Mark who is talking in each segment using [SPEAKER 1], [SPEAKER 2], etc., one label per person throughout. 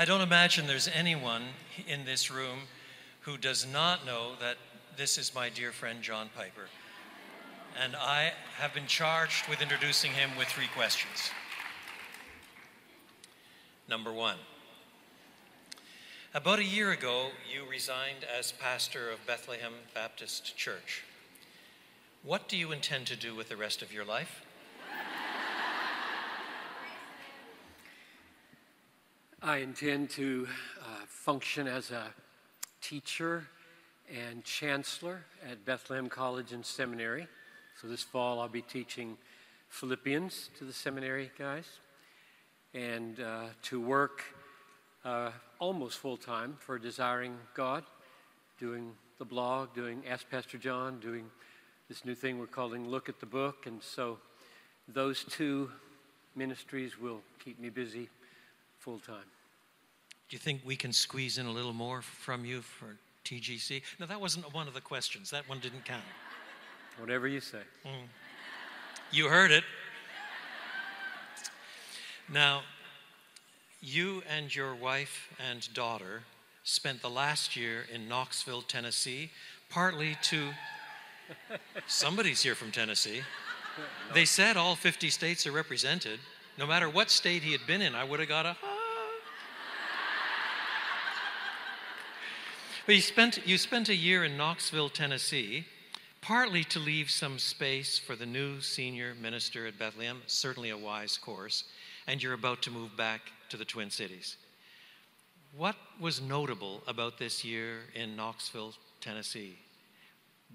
[SPEAKER 1] I don't imagine there's anyone in this room who does not know that this is my dear friend John Piper. And I have been charged with introducing him with three questions. Number one. About a year ago, you resigned as pastor of Bethlehem Baptist Church. What do you intend to do with the rest of your life?
[SPEAKER 2] I intend to uh, function as a teacher and chancellor at Bethlehem College and Seminary. So this fall I'll be teaching Philippians to the seminary guys and uh, to work uh, almost full time for Desiring God, doing the blog, doing Ask Pastor John, doing this new thing we're calling Look at the Book. And so those two ministries will keep me busy full time.
[SPEAKER 1] Do you think we can squeeze in a little more from you for TGC? No, that wasn't one of the questions. That one didn't count.
[SPEAKER 2] Whatever you say. Mm.
[SPEAKER 1] You heard it. Now, you and your wife and daughter spent the last year in Knoxville, Tennessee, partly to. Somebody's here from Tennessee. They said all 50 states are represented. No matter what state he had been in, I would have got a. But you spent, you spent a year in Knoxville, Tennessee, partly to leave some space for the new senior minister at Bethlehem, certainly a wise course, and you're about to move back to the Twin Cities. What was notable about this year in Knoxville, Tennessee?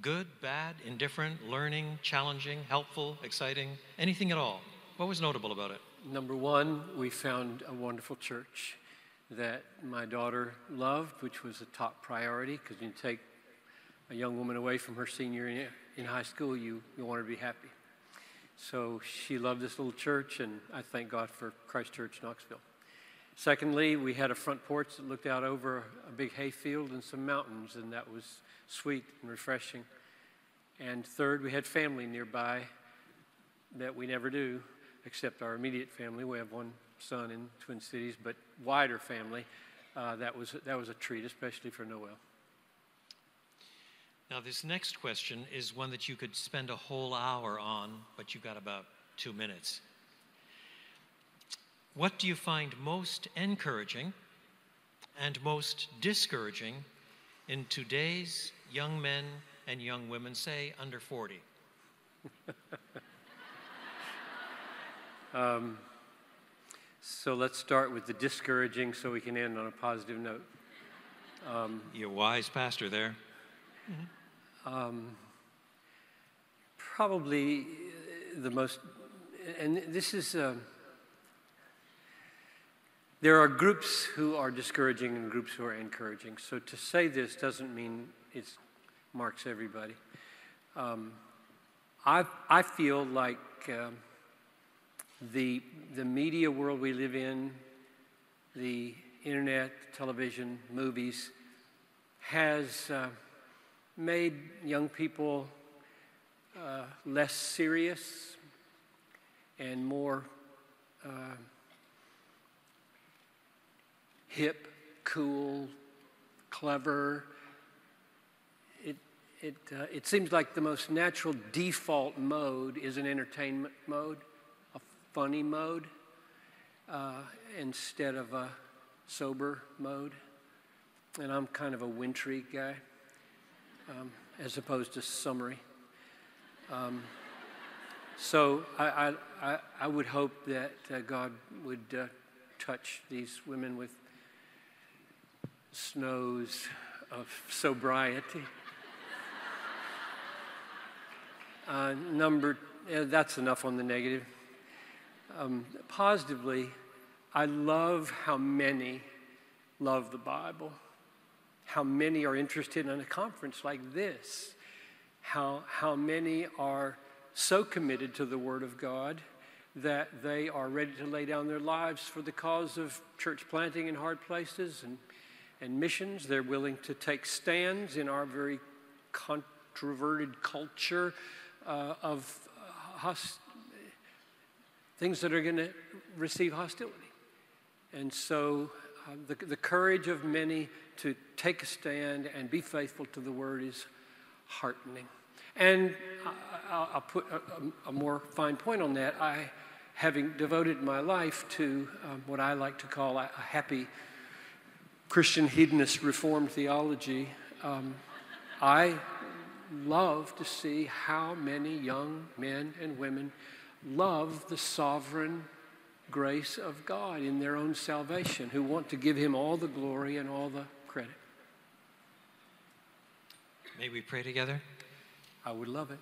[SPEAKER 1] Good, bad, indifferent, learning, challenging, helpful, exciting, anything at all? What was notable about it?
[SPEAKER 2] Number one, we found a wonderful church that my daughter loved, which was a top priority because you take a young woman away from her senior in, in high school, you, you want her to be happy. So she loved this little church, and I thank God for Christ Church Knoxville. Secondly, we had a front porch that looked out over a big hayfield and some mountains, and that was sweet and refreshing. And third, we had family nearby that we never do, except our immediate family. We have one son in Twin Cities, but wider family. Uh, that, was, that was a treat, especially for Noel.
[SPEAKER 1] Now, this next question is one that you could spend a whole hour on, but you've got about two minutes. What do you find most encouraging and most discouraging in today's young men and young women, say under 40?
[SPEAKER 2] um, so let's start with the discouraging so we can end on a positive note.
[SPEAKER 1] Um, You're a wise pastor there. Um,
[SPEAKER 2] probably the most, and this is, uh, there are groups who are discouraging and groups who are encouraging. So to say this doesn't mean it marks everybody. Um, I, I feel like. Um, the, the media world we live in, the internet, television, movies, has uh, made young people uh, less serious and more uh, hip, cool, clever. It, it, uh, it seems like the most natural default mode is an entertainment mode funny mode uh, instead of a sober mode. And I'm kind of a wintry guy um, as opposed to summery. Um, so I, I, I, would hope that uh, God would uh, touch these women with snows of sobriety. Uh, number, that's enough on the negative. Um, positively, I love how many love the Bible, how many are interested in a conference like this, how, how many are so committed to the Word of God that they are ready to lay down their lives for the cause of church planting in hard places and, and missions. They're willing to take stands in our very controverted culture uh, of host- things that are going to receive hostility. And so uh, the, the courage of many to take a stand and be faithful to the word is heartening. And I, will put a, a, more fine point on that. I, having devoted my life to um, what I like to call a, a happy Christian hedonist reformed theology, um, I love to see how many young men and women love the sovereign grace of God in their own salvation, who want to give Him all the glory and all the credit.
[SPEAKER 1] May we pray together?
[SPEAKER 2] I would love it.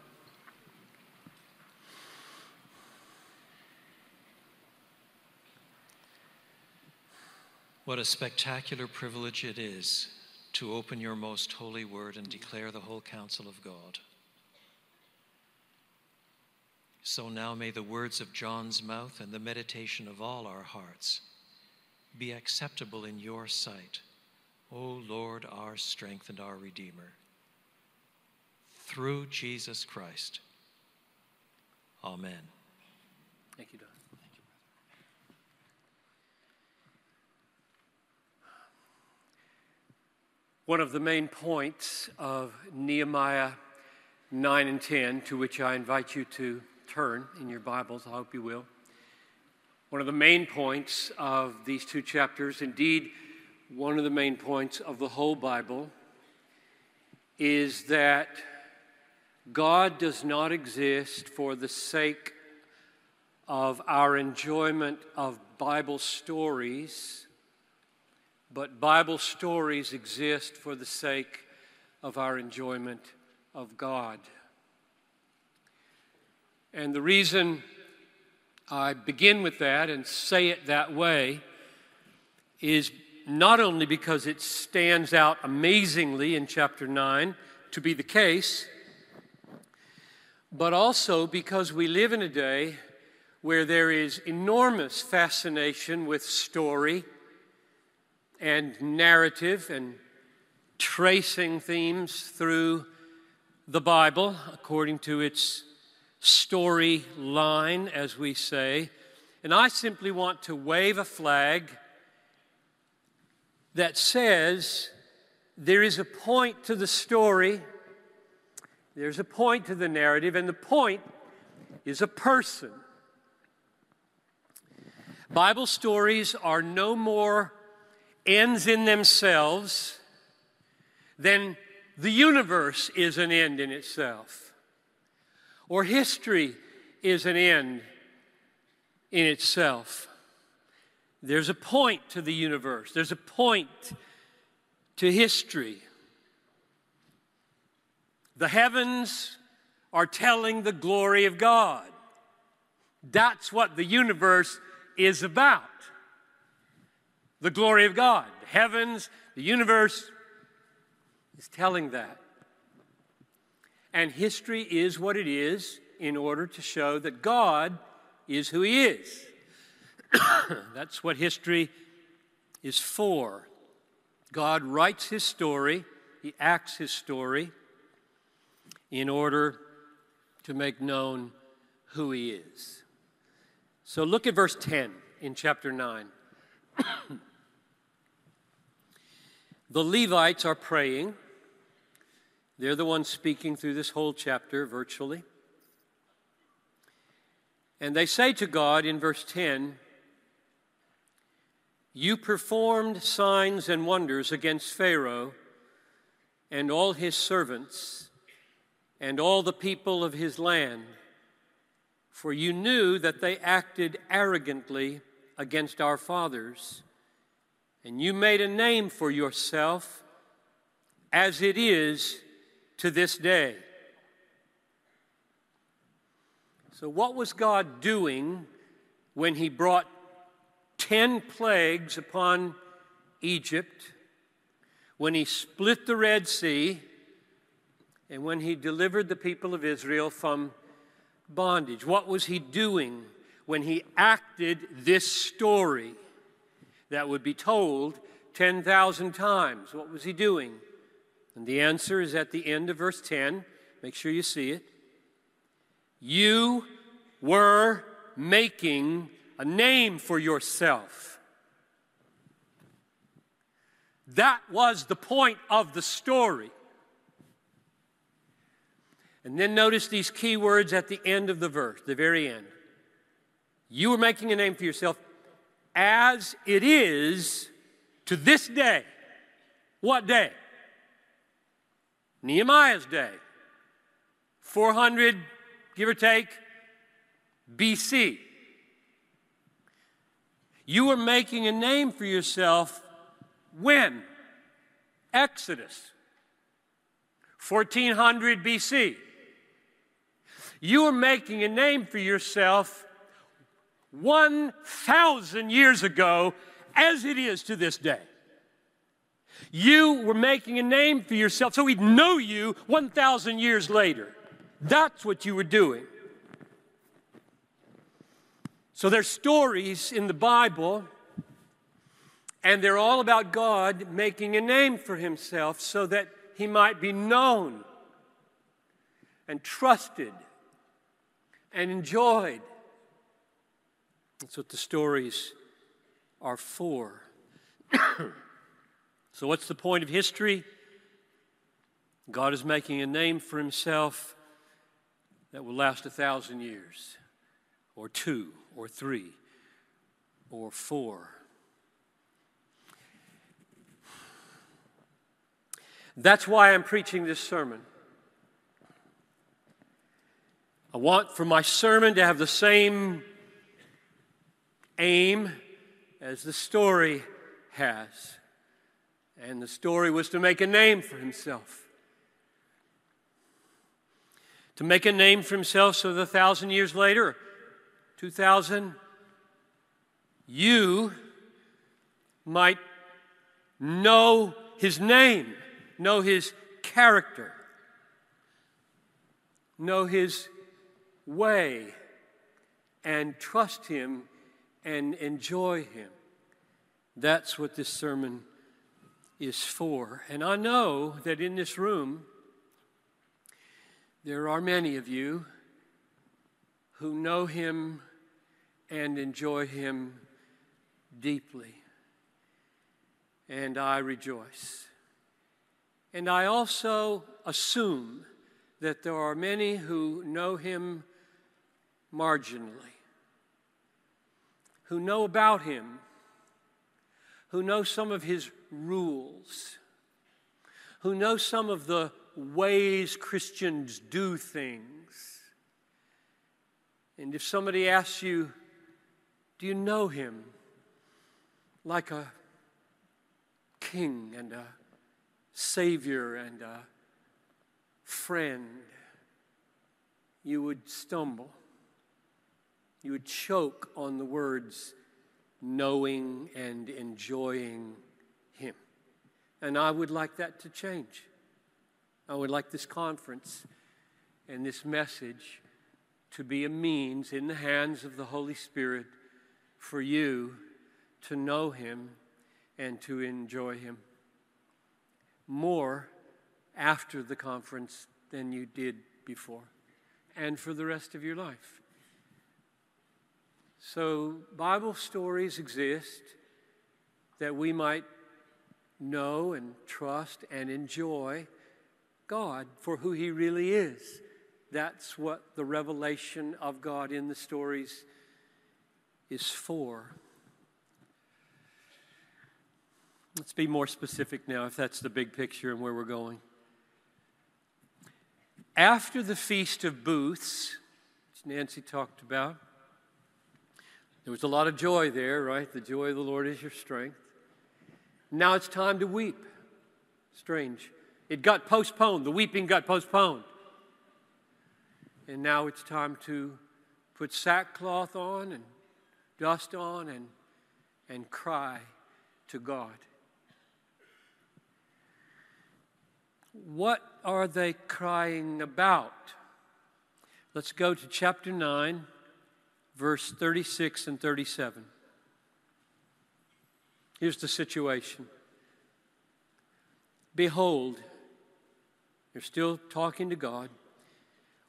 [SPEAKER 1] What a spectacular privilege it is to open your most holy word and declare the whole counsel of God. So now may the words of John's mouth and the meditation of all our hearts be acceptable in your sight, O Lord, our strength and our Redeemer. Through Jesus Christ. Amen.
[SPEAKER 2] Thank you, Don. One of the main points of Nehemiah 9 and 10, to which I invite you to turn in your Bibles, I hope you will. One of the main points of these two chapters, indeed, one of the main points of the whole Bible, is that God does not exist for the sake of our enjoyment of Bible stories but Bible stories exist for the sake of our enjoyment of God. And the reason I begin with that and say it that way is not only because it stands out amazingly in chapter 9 to be the case, but also because we live in a day where there is enormous fascination with story and narrative and tracing themes through the Bible according to its story line, as we say. And I simply want to wave a flag that says there is a point to the story, there's a point to the narrative, and the point is a person. Bible stories are no more ends in themselves, than the universe is an end in itself. Or history is an end in itself. There's a point to the universe, there's a point to history. The heavens are telling the glory of God. That's what the universe is about the glory of God. The heavens, the universe is telling that. And history is what it is in order to show that God is who He is. That's what history is for. God writes His story, He acts His story in order to make known who He is. So look at verse 10 in chapter 9. The Levites are praying. They're the ones speaking through this whole chapter virtually. And they say to God in verse 10, You performed signs and wonders against Pharaoh and all his servants and all the people of his land, for you knew that they acted arrogantly against our fathers and you made a name for yourself as it is to this day. So, what was God doing when He brought 10 plagues upon Egypt, when He split the Red Sea, and when He delivered the people of Israel from bondage? What was He doing when He acted this story? that would be told 10,000 times. What was he doing? And the answer is at the end of verse 10. Make sure you see it. You were making a name for yourself. That was the point of the story. And then notice these key words at the end of the verse, the very end. You were making a name for yourself as it is to this day. What day? Nehemiah's day. 400, give or take, BC. You were making a name for yourself when? Exodus. 1400 BC. You were making a name for yourself 1,000 years ago as it is to this day. You were making a name for yourself so we'd know you 1,000 years later. That's what you were doing. So there's stories in the Bible, and they're all about God making a name for himself so that he might be known and trusted and enjoyed. That's what the stories are for. so, what's the point of history? God is making a name for himself that will last a thousand years, or two, or three, or four. That's why I'm preaching this sermon. I want for my sermon to have the same aim as the story has. And the story was to make a name for himself. To make a name for himself so that a thousand years later, 2000, you might know his name, know his character, know his way and trust Him and enjoy Him. That's what this sermon is for. And I know that in this room, there are many of you who know Him and enjoy Him deeply. And I rejoice. And I also assume that there are many who know Him marginally, who know about him, who know some of his rules, who know some of the ways Christians do things. And if somebody asks you, Do you know him? Like a king and a savior and a friend, you would stumble you would choke on the words knowing and enjoying Him. And I would like that to change. I would like this conference and this message to be a means in the hands of the Holy Spirit for you to know Him and to enjoy Him more after the conference than you did before, and for the rest of your life. So, Bible stories exist that we might know and trust and enjoy God for who He really is. That's what the revelation of God in the stories is for. Let's be more specific now, if that's the big picture and where we're going. After the Feast of Booths, which Nancy talked about, there was a lot of joy there, right? The joy of the Lord is your strength. Now it's time to weep. Strange. It got postponed. The weeping got postponed. And now it's time to put sackcloth on and dust on and, and cry to God. What are they crying about? Let's go to chapter 9 verse 36 and 37. Here's the situation Behold, you're still talking to God.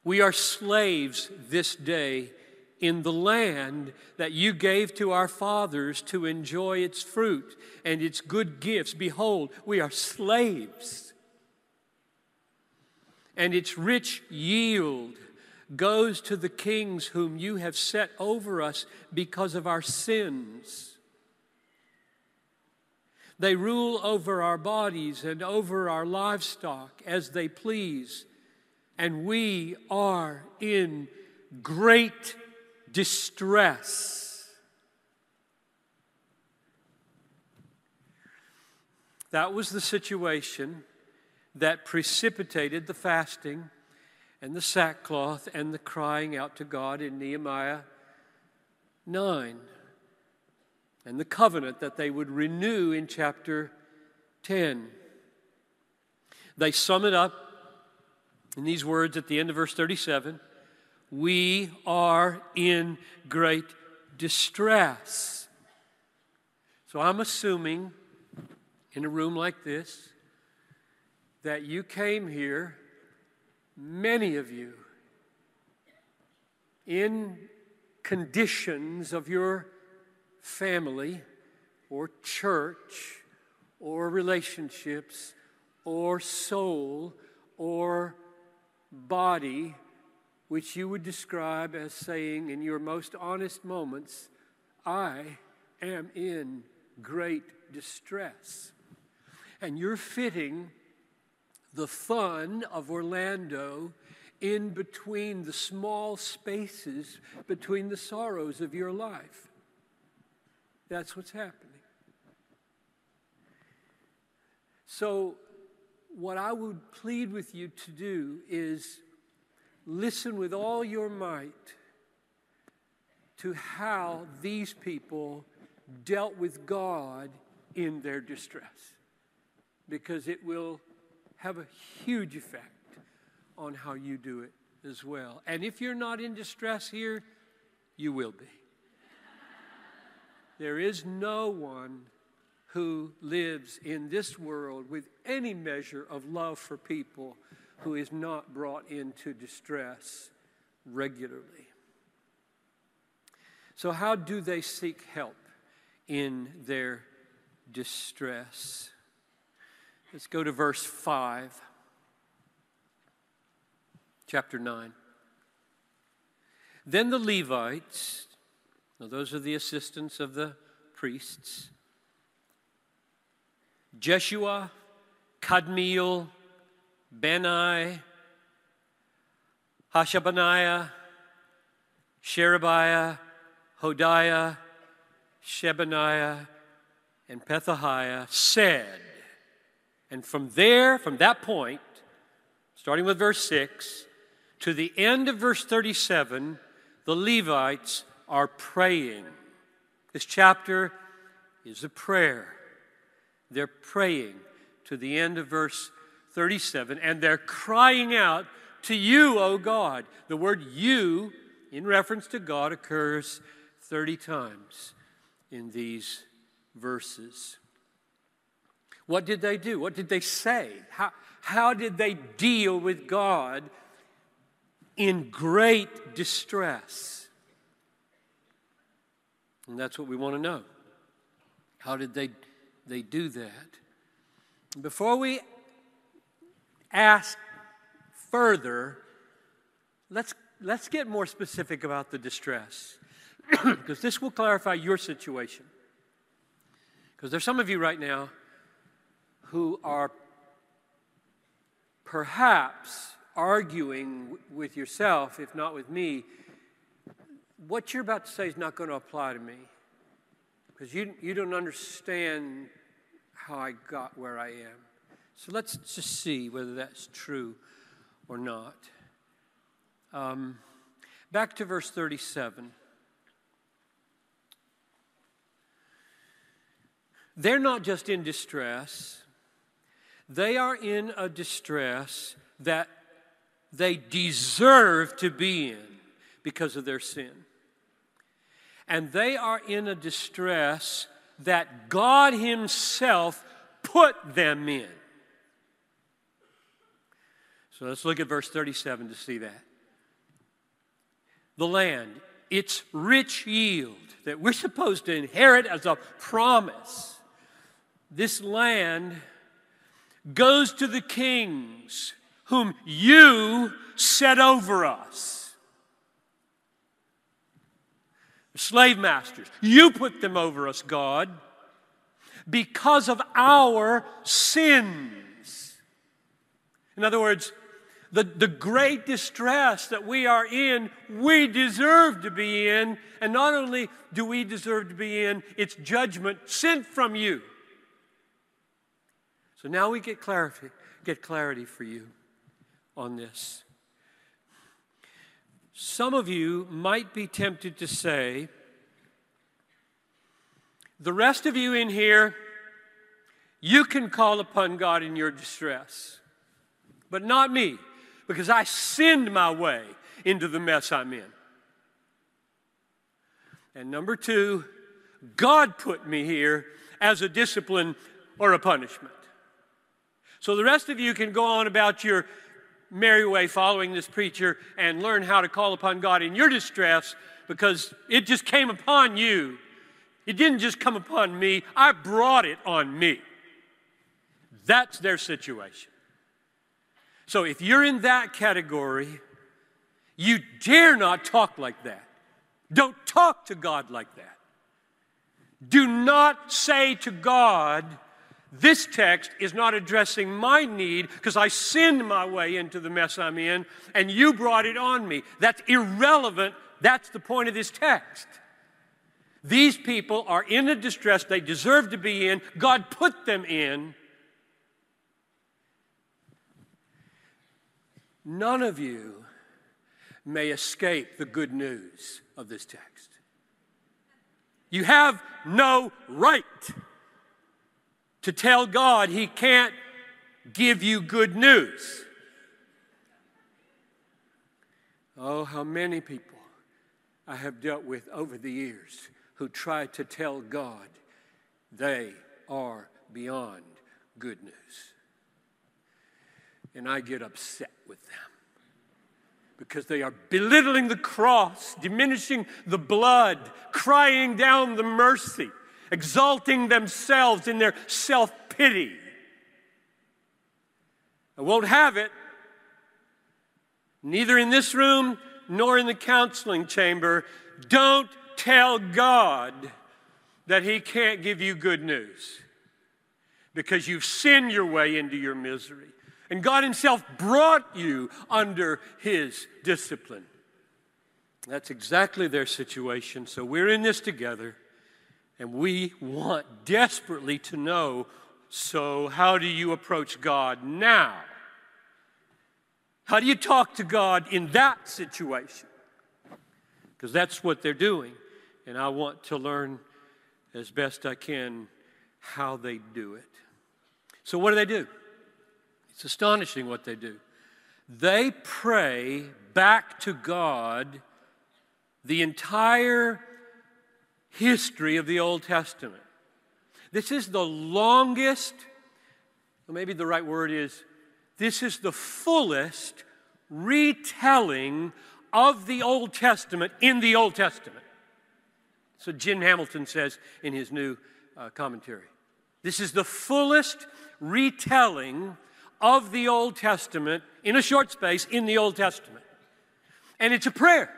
[SPEAKER 2] We are slaves this day in the land that you gave to our fathers to enjoy its fruit and its good gifts. Behold, we are slaves. And its rich yield goes to the kings whom you have set over us because of our sins. They rule over our bodies and over our livestock as they please, and we are in great distress. That was the situation that precipitated the fasting and the sackcloth and the crying out to God in Nehemiah 9, and the covenant that they would renew in chapter 10. They sum it up in these words at the end of verse 37 we are in great distress. So I'm assuming in a room like this that you came here, many of you, in conditions of your family or church or relationships or soul or body which you would describe as saying in your most honest moments, I am in great distress. And you're fitting the fun of Orlando in between the small spaces between the sorrows of your life. That's what's happening. So, what I would plead with you to do is listen with all your might to how these people dealt with God in their distress, because it will have a huge effect on how you do it as well. And if you're not in distress here, you will be. There is no one who lives in this world with any measure of love for people who is not brought into distress regularly. So, how do they seek help in their distress? Let's go to verse 5, chapter 9. Then the Levites, now those are the assistants of the priests, Jeshua, Kadmiel, Bani, Hashabneiah, Sherebiah, Hodiah, Shebaniah, and Pethahiah said, and from there, from that point, starting with verse 6, to the end of verse 37, the Levites are praying. This chapter is a prayer. They're praying to the end of verse 37, and they're crying out to you, O God. The word you, in reference to God, occurs 30 times in these verses. What did they do? What did they say? How, how did they deal with God in great distress? And that's what we want to know. How did they, they do that? Before we ask further, let's, let's get more specific about the distress, because this will clarify your situation. Because there's some of you right now who are perhaps arguing with yourself, if not with me, what you're about to say is not going to apply to me. Because you, you don't understand how I got where I am. So let's just see whether that's true or not. Um, back to verse 37. They're not just in distress, they are in a distress that they deserve to be in because of their sin. And they are in a distress that God Himself put them in. So let's look at verse 37 to see that. The land its rich yield that we're supposed to inherit as a promise, this land goes to the kings whom you set over us. Slave masters, you put them over us, God, because of our sins. In other words, the, the great distress that we are in, we deserve to be in. And not only do we deserve to be in, it's judgment sent from you. So now we get clarity, get clarity for you on this. Some of you might be tempted to say, the rest of you in here, you can call upon God in your distress, but not me because I sinned my way into the mess I'm in. And number two, God put me here as a discipline or a punishment. So the rest of you can go on about your merry way following this preacher and learn how to call upon God in your distress because it just came upon you. It didn't just come upon me, I brought it on me. That's their situation. So if you're in that category, you dare not talk like that. Don't talk to God like that. Do not say to God, this text is not addressing my need because I sinned my way into the mess I'm in and you brought it on me. That's irrelevant. That's the point of this text. These people are in a distress they deserve to be in. God put them in. None of you may escape the good news of this text. You have no right to tell God He can't give you good news. Oh, how many people I have dealt with over the years who try to tell God they are beyond good news and I get upset with them because they are belittling the cross, diminishing the blood, crying down the mercy, exalting themselves in their self pity. I won't have it, neither in this room nor in the counseling chamber. Don't tell God that He can't give you good news because you've sinned your way into your misery. And God Himself brought you under His discipline. That's exactly their situation. So we're in this together, and we want desperately to know so, how do you approach God now? How do you talk to God in that situation? Because that's what they're doing. And I want to learn as best I can how they do it. So, what do they do? It's astonishing what they do. They pray back to God the entire history of the Old Testament. This is the longest, maybe the right word is, this is the fullest retelling of the Old Testament in the Old Testament. So Jim Hamilton says in his new uh, commentary. This is the fullest retelling of the Old Testament in a short space in the Old Testament. And it's a prayer.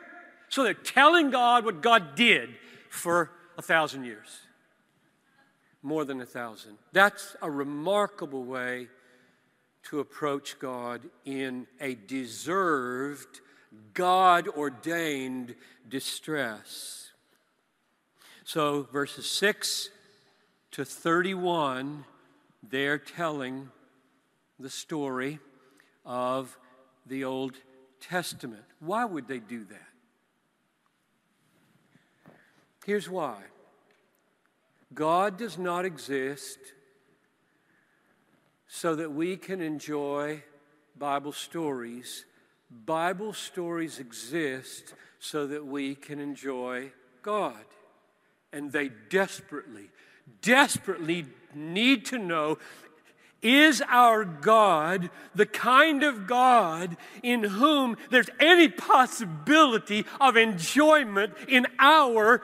[SPEAKER 2] So they're telling God what God did for a thousand years. More than a thousand. That's a remarkable way to approach God in a deserved, God ordained distress. So, verses 6 to 31, they're telling the story of the Old Testament. Why would they do that? Here's why God does not exist so that we can enjoy Bible stories. Bible stories exist so that we can enjoy God. And they desperately, desperately need to know Is our God the kind of God in whom there's any possibility of enjoyment in our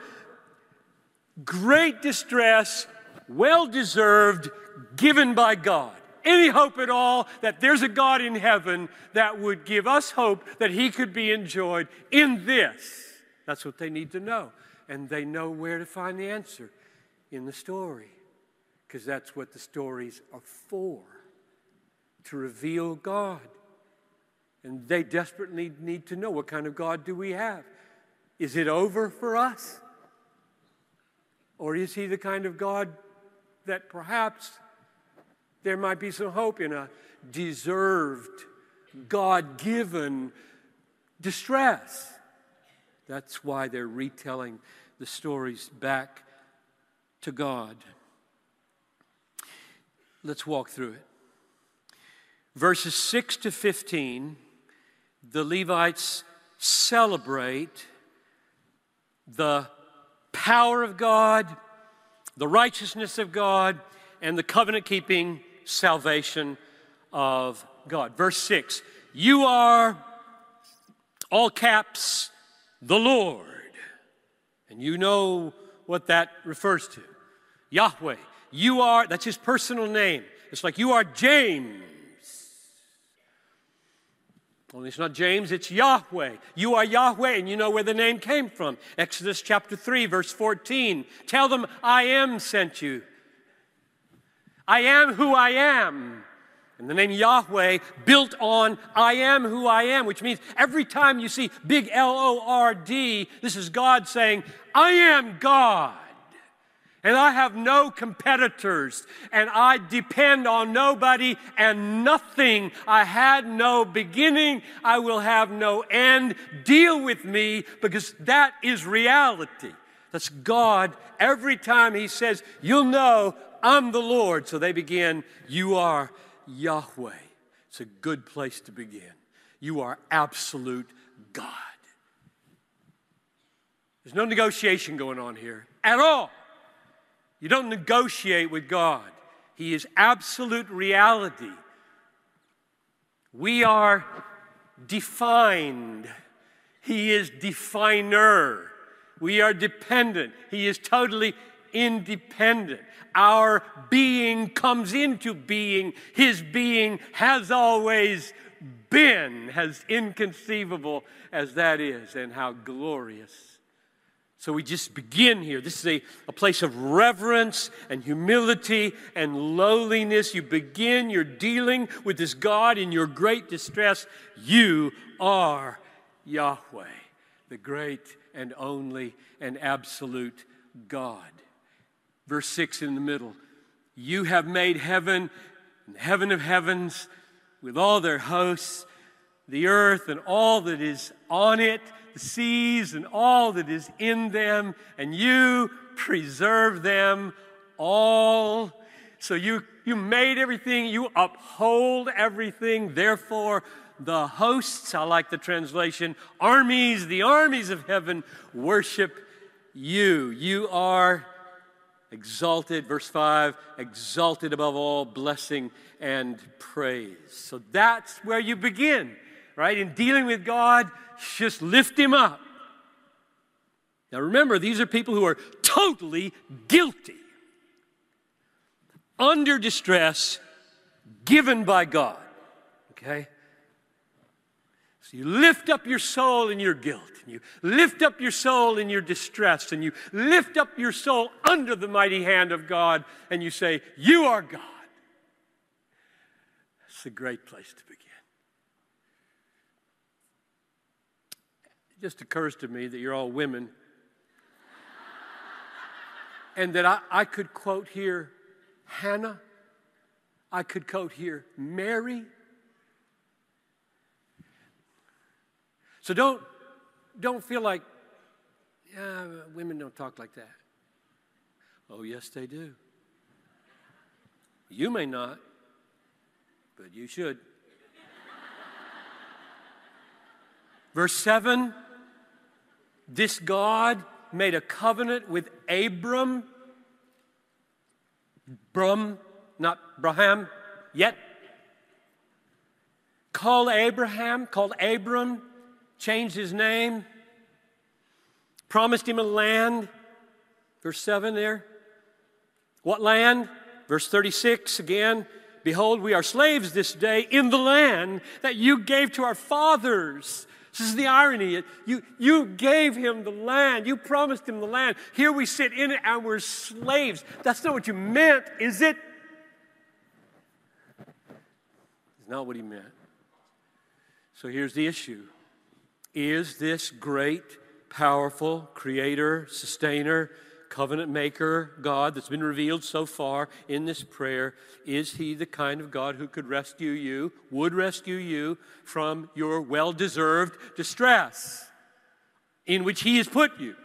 [SPEAKER 2] great distress, well deserved, given by God? Any hope at all that there's a God in heaven that would give us hope that He could be enjoyed in this? That's what they need to know. And they know where to find the answer in the story because that's what the stories are for to reveal God. And they desperately need to know what kind of God do we have? Is it over for us? Or is he the kind of God that perhaps there might be some hope in a deserved, God given distress? That's why they're retelling the stories back to God. Let's walk through it. Verses 6 to 15, the Levites celebrate the power of God, the righteousness of God, and the covenant keeping salvation of God. Verse 6 You are, all caps, the Lord. And you know what that refers to Yahweh. You are, that's his personal name. It's like you are James. It's not James, it's Yahweh. You are Yahweh, and you know where the name came from. Exodus chapter 3, verse 14. Tell them, I am sent you. I am who I am. And the name Yahweh built on I am who I am, which means every time you see big L O R D, this is God saying, I am God and I have no competitors, and I depend on nobody and nothing. I had no beginning, I will have no end. Deal with me because that is reality. That's God. Every time He says, You'll know I'm the Lord. So they begin, You are Yahweh. It's a good place to begin. You are absolute God. There's no negotiation going on here at all. You don't negotiate with God, He is absolute reality. We are defined, He is definer. We are dependent, He is totally independent. Our being comes into being. His being has always been, as inconceivable as that is, and how glorious so we just begin here. This is a, a place of reverence and humility and lowliness. You begin, you're dealing with this God in your great distress. You are Yahweh, the great and only and absolute God. Verse 6 in the middle You have made heaven and heaven of heavens with all their hosts, the earth and all that is on it the seas and all that is in them, and you preserve them all. So you, you made everything, you uphold everything. Therefore, the hosts, I like the translation, armies, the armies of heaven worship you. You are exalted, verse 5, exalted above all blessing and praise. So that's where you begin, right? In dealing with God, just lift him up. Now remember, these are people who are totally guilty, under distress, given by God. Okay? So you lift up your soul in your guilt, and you lift up your soul in your distress, and you lift up your soul under the mighty hand of God, and you say, You are God. It's a great place to begin. Just occurs to me that you're all women. and that I, I could quote here Hannah. I could quote here Mary. So don't, don't feel like, yeah, women don't talk like that. Oh, yes, they do. You may not, but you should. Verse 7 this God made a covenant with Abram, Brum, not Braham, yet called Abraham, called Abram, changed his name, promised him a land. Verse 7 there. What land? Verse 36 again. Behold, we are slaves this day in the land that you gave to our fathers. This is the irony. You, you gave him the land. You promised him the land. Here we sit in it and we're slaves. That's not what you meant, is it? It's not what he meant. So here's the issue Is this great, powerful creator, sustainer, covenant maker God that's been revealed so far in this prayer, is he the kind of God who could rescue you, would rescue you from your well deserved distress in which he has put you?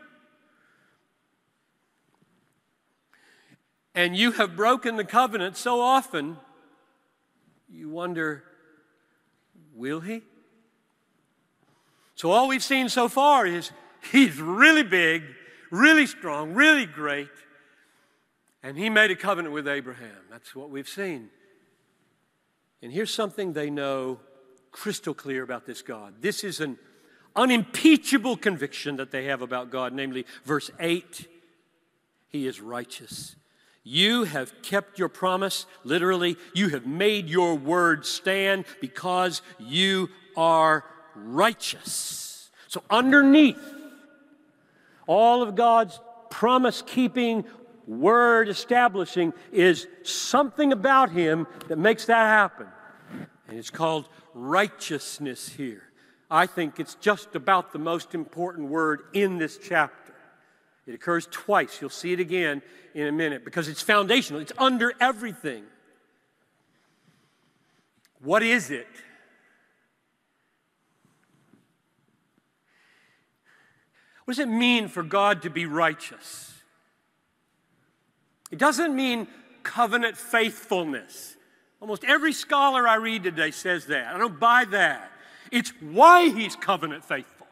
[SPEAKER 2] And you have broken the covenant so often, you wonder, will he? So, all we've seen so far is he's really big really strong, really great. And he made a covenant with Abraham. That's what we've seen. And here's something they know crystal clear about this God. This is an unimpeachable conviction that they have about God, namely, verse 8 He is righteous. You have kept your promise. Literally, you have made your word stand because you are righteous. So, underneath all of God's promise keeping, word establishing is something about Him that makes that happen. And it's called righteousness here. I think it's just about the most important word in this chapter. It occurs twice. You'll see it again in a minute because it's foundational, it's under everything. What is it? What does it mean for God to be righteous? It doesn't mean covenant faithfulness. Almost every scholar I read today says that. I don't buy that. It's why he's covenant faithful.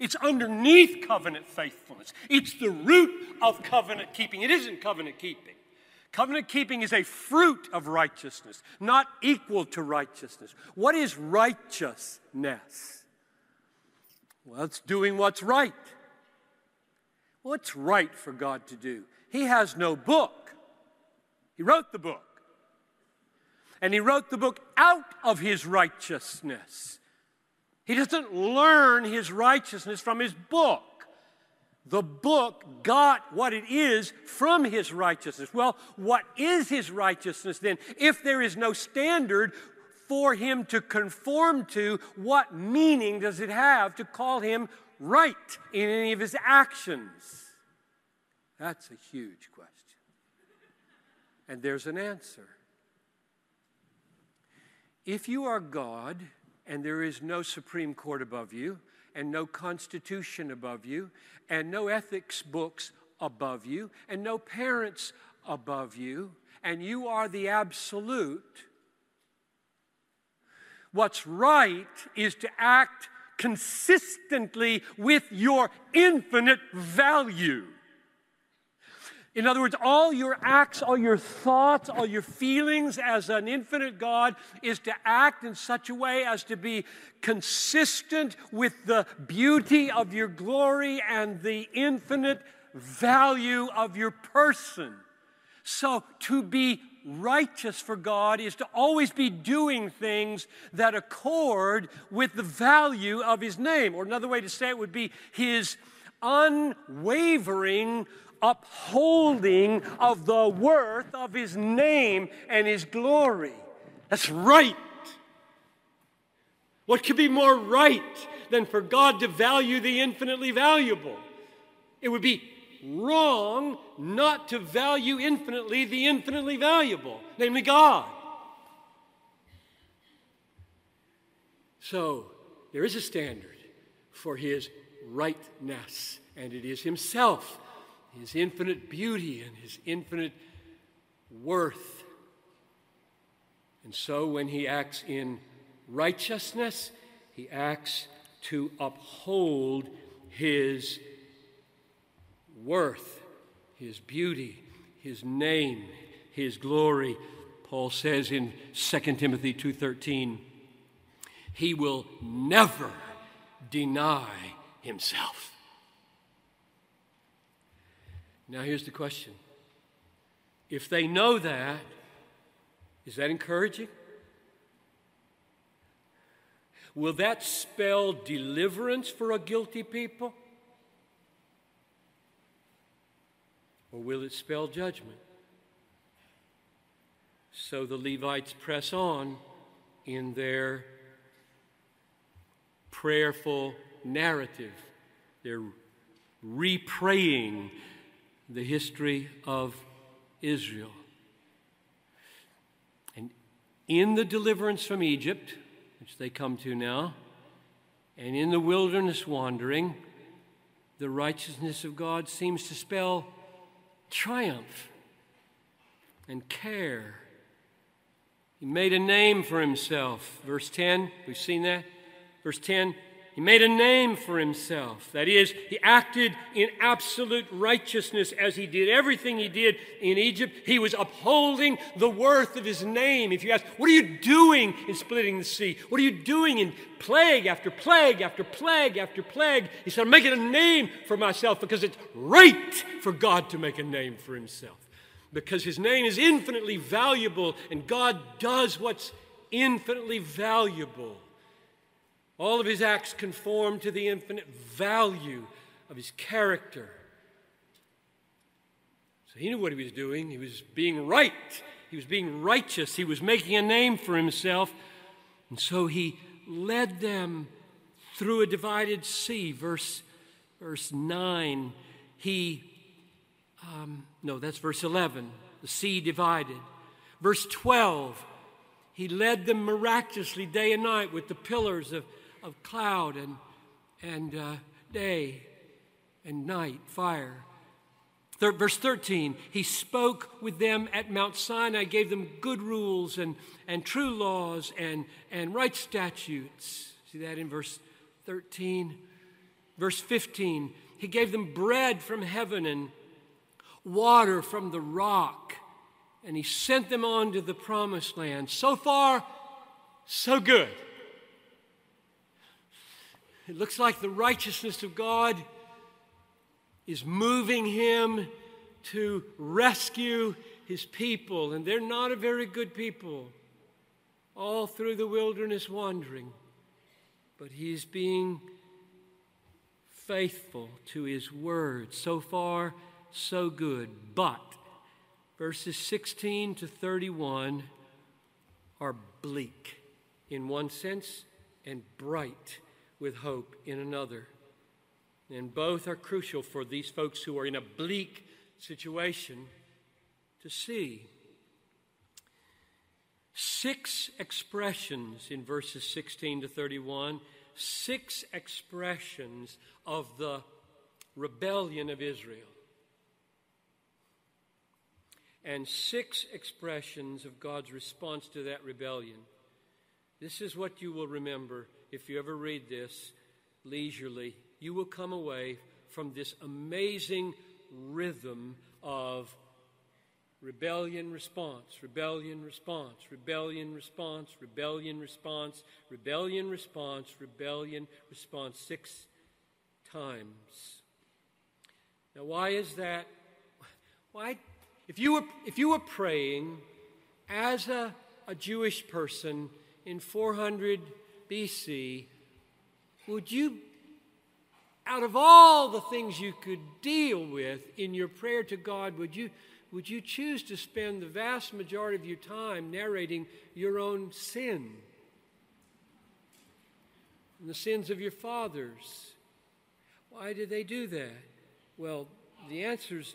[SPEAKER 2] It's underneath covenant faithfulness. It's the root of covenant keeping. It isn't covenant keeping. Covenant keeping is a fruit of righteousness, not equal to righteousness. What is righteousness? Well, it's doing what's right. What's right for God to do? He has no book. He wrote the book. And he wrote the book out of his righteousness. He doesn't learn his righteousness from his book. The book got what it is from his righteousness. Well, what is his righteousness then? If there is no standard for him to conform to, what meaning does it have to call him right in any of his actions? That's a huge question. And there's an answer. If you are God and there is no Supreme Court above you, and no Constitution above you, and no ethics books above you, and no parents above you, and you are the absolute, What's right is to act consistently with your infinite value. In other words, all your acts, all your thoughts, all your feelings as an infinite God is to act in such a way as to be consistent with the beauty of your glory and the infinite value of your person. So to be righteous for God is to always be doing things that accord with the value of His name. Or another way to say it would be His unwavering upholding of the worth of His name and His glory. That's right. What could be more right than for God to value the infinitely valuable? It would be wrong not to value infinitely the infinitely valuable, namely God. So, there is a standard for his rightness, and it is himself, his infinite beauty, and his infinite worth. And so, when he acts in righteousness, he acts to uphold his worth, His beauty, His name, His glory, Paul says in 2 Timothy 2:13, he will never deny himself. Now here's the question. If they know that, is that encouraging? Will that spell deliverance for a guilty people? Or will it spell judgment? So the Levites press on in their prayerful narrative. They're repraying the history of Israel. And in the deliverance from Egypt, which they come to now, and in the wilderness wandering, the righteousness of God seems to spell triumph and care. He made a name for himself. Verse 10, we've seen that. Verse 10, he made a name for himself. That is, he acted in absolute righteousness as he did everything he did in Egypt. He was upholding the worth of his name. If you ask, what are you doing in splitting the sea? What are you doing in plague after plague after plague after plague? He said, I'm making a name for myself because it's right for God to make a name for himself. Because his name is infinitely valuable and God does what's infinitely valuable. All of his acts conform to the infinite value of his character. So he knew what he was doing. He was being right. He was being righteous. He was making a name for himself. And so he led them through a divided sea. Verse, verse 9. He, um, no, that's verse 11. The sea divided. Verse 12. He led them miraculously day and night with the pillars of of cloud and, and uh, day and night, fire. Third, verse 13, he spoke with them at Mount Sinai, gave them good rules and, and true laws and, and right statutes. See that in verse 13? Verse 15, he gave them bread from heaven and water from the rock, and he sent them on to the promised land. So far, so good. It looks like the righteousness of God is moving him to rescue his people, and they're not a very good people all through the wilderness wandering. But he's being faithful to his word. So far, so good. But verses 16 to 31 are bleak in one sense and bright with hope in another. And both are crucial for these folks who are in a bleak situation to see. Six expressions in verses 16 to 31, six expressions of the rebellion of Israel, and six expressions of God's response to that rebellion. This is what you will remember if you ever read this leisurely, you will come away from this amazing rhythm of rebellion response, rebellion response, rebellion response, rebellion response, rebellion response, rebellion response, six times. Now, why is that? Why, if you were, if you were praying as a, a Jewish person in 400 BC, would you, out of all the things you could deal with in your prayer to God, would you, would you choose to spend the vast majority of your time narrating your own sin and the sins of your fathers? Why did they do that? Well, the answer's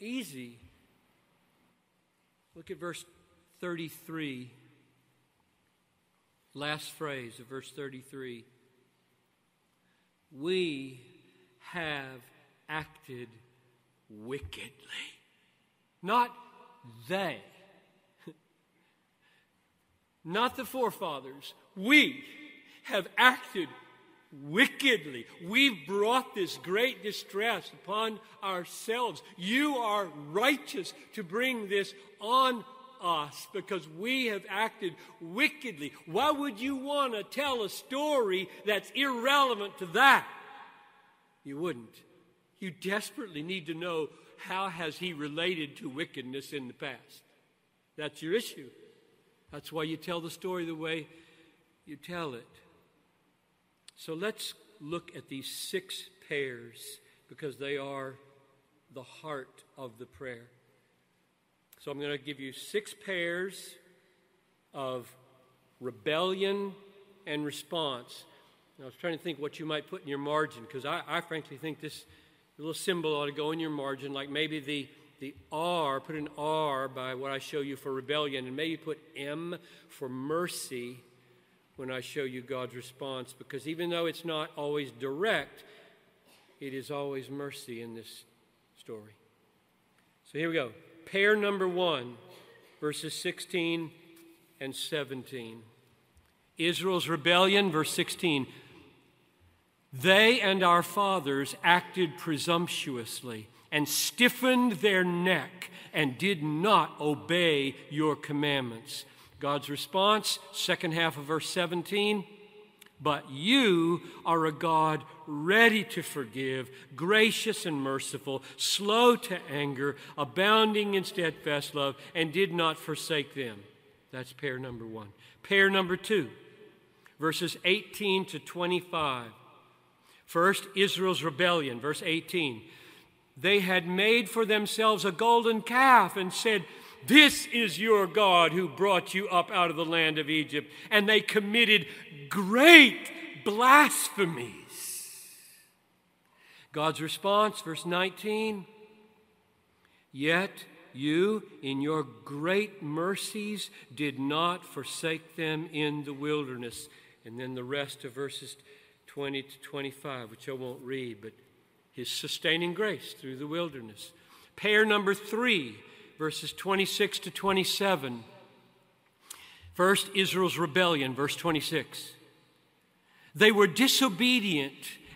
[SPEAKER 2] easy. Look at verse 33. Last phrase of verse 33 We have acted wickedly. Not they, not the forefathers. We have acted wickedly. We've brought this great distress upon ourselves. You are righteous to bring this on us because we have acted wickedly. Why would you want to tell a story that's irrelevant to that? You wouldn't. You desperately need to know how has he related to wickedness in the past. That's your issue. That's why you tell the story the way you tell it. So let's look at these six pairs because they are the heart of the prayer. So I'm going to give you six pairs of rebellion and response. I was trying to think what you might put in your margin because I, I, frankly think this little symbol ought to go in your margin, like maybe the, the R, put an R by what I show you for rebellion, and maybe put M for mercy when I show you God's response because even though it's not always direct, it is always mercy in this story. So here we go. Pair number one, verses 16 and 17. Israel's rebellion, verse 16. They and our fathers acted presumptuously and stiffened their neck and did not obey your commandments. God's response, second half of verse 17. But you are a God ready to forgive, gracious and merciful, slow to anger, abounding in steadfast love, and did not forsake them. That's pair number one. Pair number two, verses 18 to 25. First, Israel's rebellion, verse 18. They had made for themselves a golden calf and said, this is your God who brought you up out of the land of Egypt. And they committed great blasphemies. God's response, verse 19 Yet you, in your great mercies, did not forsake them in the wilderness. And then the rest of verses 20 to 25, which I won't read, but his sustaining grace through the wilderness. Pair number three verses 26 to 27. First, Israel's rebellion, verse 26. They were disobedient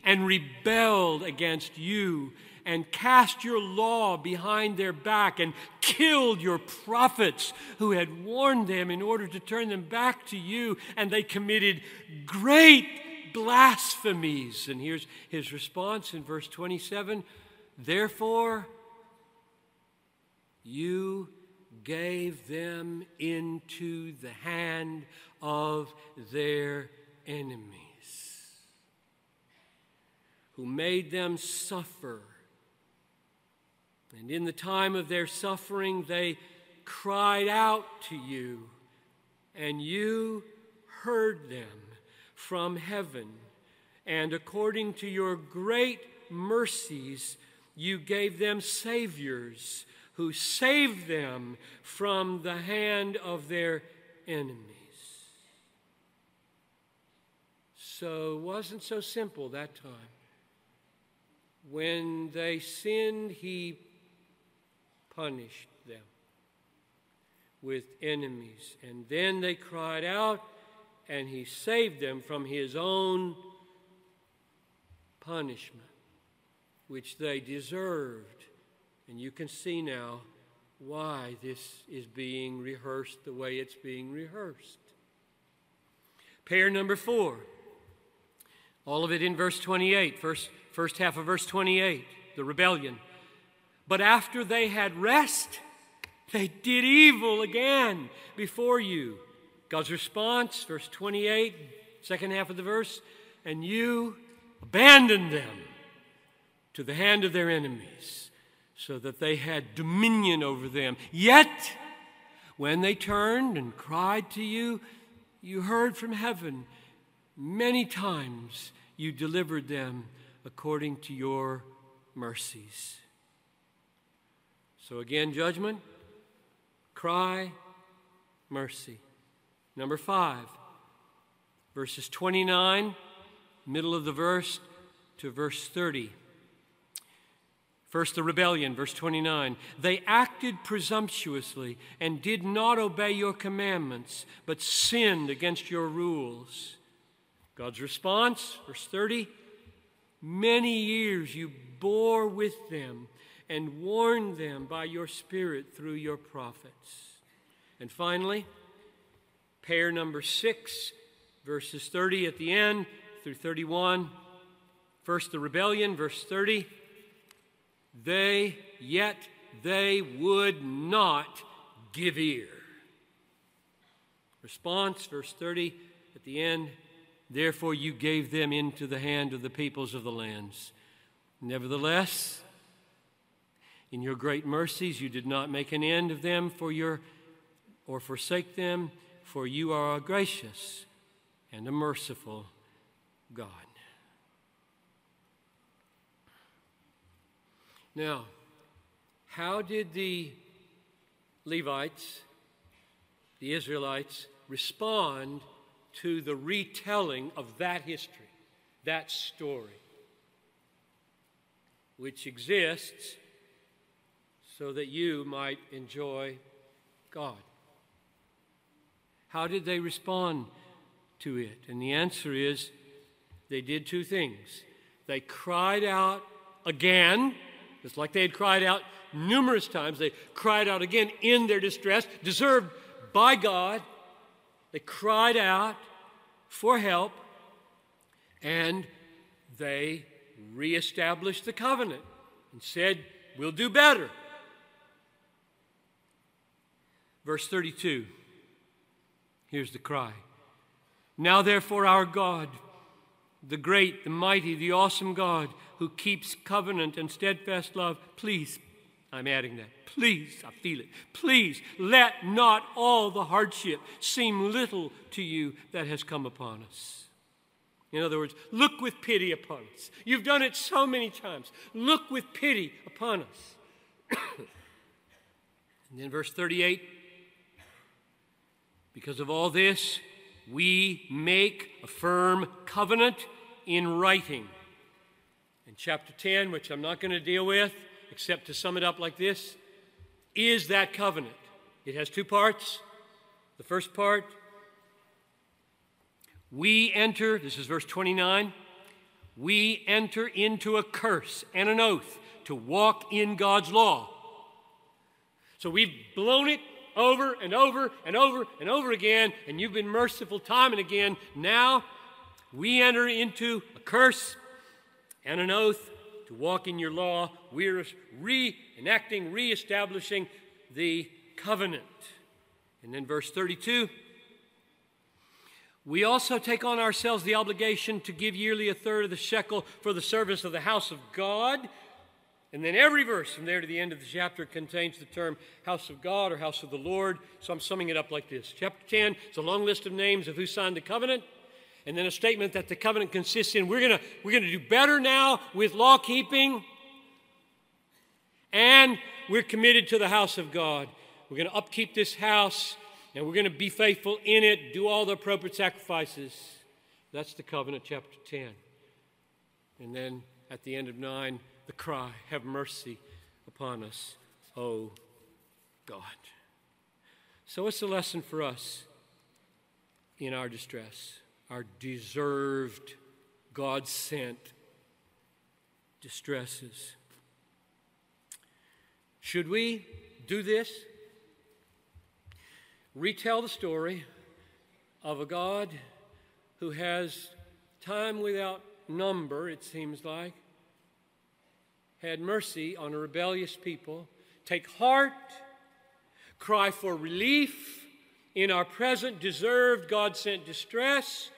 [SPEAKER 2] and rebelled against you and cast your law behind their back and killed your prophets who had warned them in order to turn them back to you, and they committed great blasphemies. And here's his response in verse 27 Therefore, you gave them into the hand of their enemies, who made them suffer. And in the time of their suffering, they cried out to you, and you heard them from heaven. And according to your great mercies, you gave them saviors who saved them from the hand of their enemies. So it wasn't so simple that time. When they sinned, he punished them with enemies. And then they cried out, and he saved them from his own punishment, which they deserved. And you can see now why this is being rehearsed the way it's being rehearsed. Pair number four, all of it in verse 28, first, first half of verse 28, the rebellion. But after they had rest, they did evil again before you. God's response, verse 28, second half of the verse, and you abandoned them to the hand of their enemies so that they had dominion over them. Yet, when they turned and cried to you, you heard from heaven. Many times you delivered them according to your mercies. So, again, judgment, cry, mercy. Number five, verses 29, middle of the verse, to verse 30. First, the rebellion, verse 29. They acted presumptuously and did not obey your commandments, but sinned against your rules. God's response, verse 30. Many years you bore with them and warned them by your Spirit through your prophets. And finally, pair number six, verses 30 at the end through 31. First, the rebellion, verse 30. They, yet they would not give ear. Response, verse 30 at the end. Therefore, you gave them into the hand of the peoples of the lands. Nevertheless, in your great mercies, you did not make an end of them for your or forsake them, for you are a gracious and a merciful God. Now, how did the Levites, the Israelites, respond to the retelling of that history, that story, which exists so that you might enjoy God? How did they respond to it? And the answer is they did two things. They cried out again, just like they had cried out numerous times. They cried out again in their distress, deserved by God. They cried out for help, and they reestablished the covenant and said, We'll do better. Verse 32 Here's the cry. Now, therefore, our God, the great, the mighty, the awesome God who keeps covenant and steadfast love, please, I'm adding that, please, I feel it, please let not all the hardship seem little to you that has come upon us. In other words, look with pity upon us. You've done it so many times. Look with pity upon us. and then verse 38 because of all this, we make a firm covenant in writing. In chapter 10, which I'm not going to deal with, except to sum it up like this, is that covenant. It has two parts. The first part, we enter, this is verse 29, we enter into a curse and an oath to walk in God's law. So we've blown it over and over and over and over again, and you've been merciful time and again. Now we enter into a curse and an oath to walk in your law. We're reenacting, reestablishing the covenant. And then verse 32 we also take on ourselves the obligation to give yearly a third of the shekel for the service of the house of God and then every verse from there to the end of the chapter contains the term house of God or house of the Lord. So I'm summing it up like this. Chapter 10 is a long list of names of who signed the covenant. And then a statement that the covenant consists in we're going we're going to do better now with law keeping. And we're committed to the house of God. We're going to upkeep this house and we're going to be faithful in it, do all the appropriate sacrifices. That's the covenant, chapter 10. And then at the end of 9, the cry, Have mercy upon us, O God. So, what's the lesson for us in our distress, our deserved, God sent distresses? Should we do this? Retell the story of a God who has time without number, it seems like, had mercy on a rebellious people. Take heart, cry for relief in our present deserved God sent distress,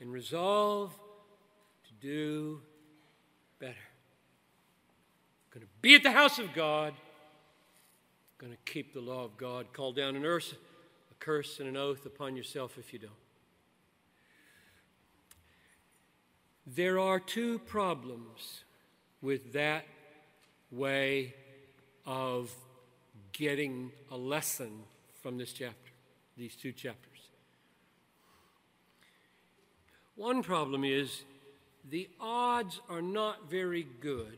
[SPEAKER 2] and resolve to do better. Going to be at the house of God, going to keep the law of God. Call down an earth, a curse and an oath upon yourself if you don't. There are two problems with that way of getting a lesson from this chapter, these two chapters. One problem is the odds are not very good